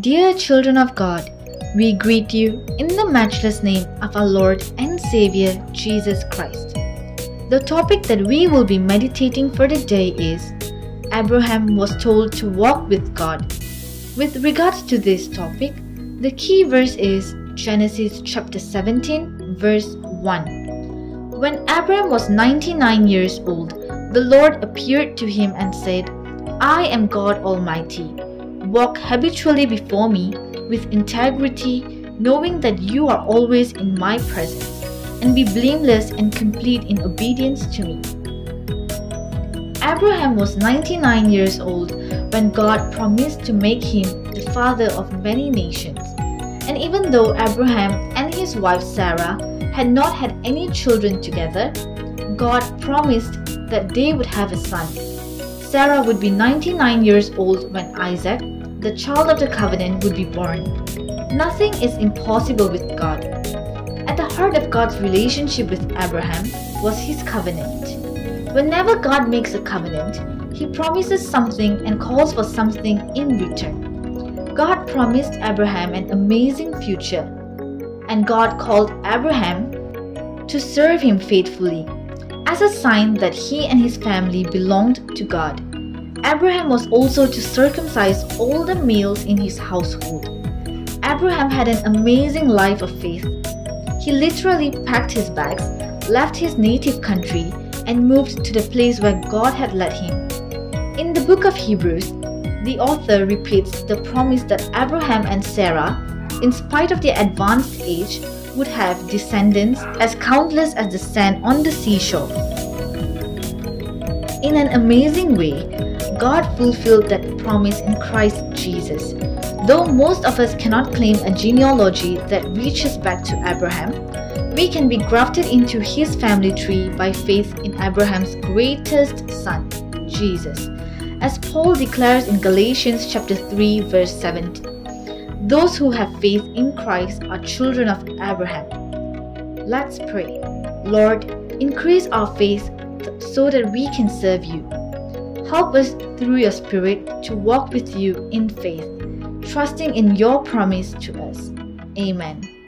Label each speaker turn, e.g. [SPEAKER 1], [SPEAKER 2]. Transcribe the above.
[SPEAKER 1] Dear children of God, we greet you in the matchless name of our Lord and Savior Jesus Christ. The topic that we will be meditating for the day is Abraham was told to walk with God. With regards to this topic, the key verse is Genesis chapter 17, verse 1. When Abraham was 99 years old, the Lord appeared to him and said, I am God Almighty. Walk habitually before me with integrity, knowing that you are always in my presence, and be blameless and complete in obedience to me. Abraham was 99 years old when God promised to make him the father of many nations. And even though Abraham and his wife Sarah had not had any children together, God promised that they would have a son. Sarah would be 99 years old when Isaac, the child of the covenant, would be born. Nothing is impossible with God. At the heart of God's relationship with Abraham was his covenant. Whenever God makes a covenant, he promises something and calls for something in return. God promised Abraham an amazing future, and God called Abraham to serve him faithfully as a sign that he and his family belonged to God. Abraham was also to circumcise all the males in his household. Abraham had an amazing life of faith. He literally packed his bags, left his native country, and moved to the place where God had led him. In the book of Hebrews, the author repeats the promise that Abraham and Sarah, in spite of their advanced age, would have descendants as countless as the sand on the seashore. In an amazing way, God fulfilled that promise in Christ Jesus. Though most of us cannot claim a genealogy that reaches back to Abraham, we can be grafted into his family tree by faith in Abraham's greatest son, Jesus. As Paul declares in Galatians chapter 3 verse 17, those who have faith in Christ are children of Abraham. Let's pray. Lord, increase our faith so that we can serve you. Help us through your Spirit to walk with you in faith, trusting in your promise to us. Amen.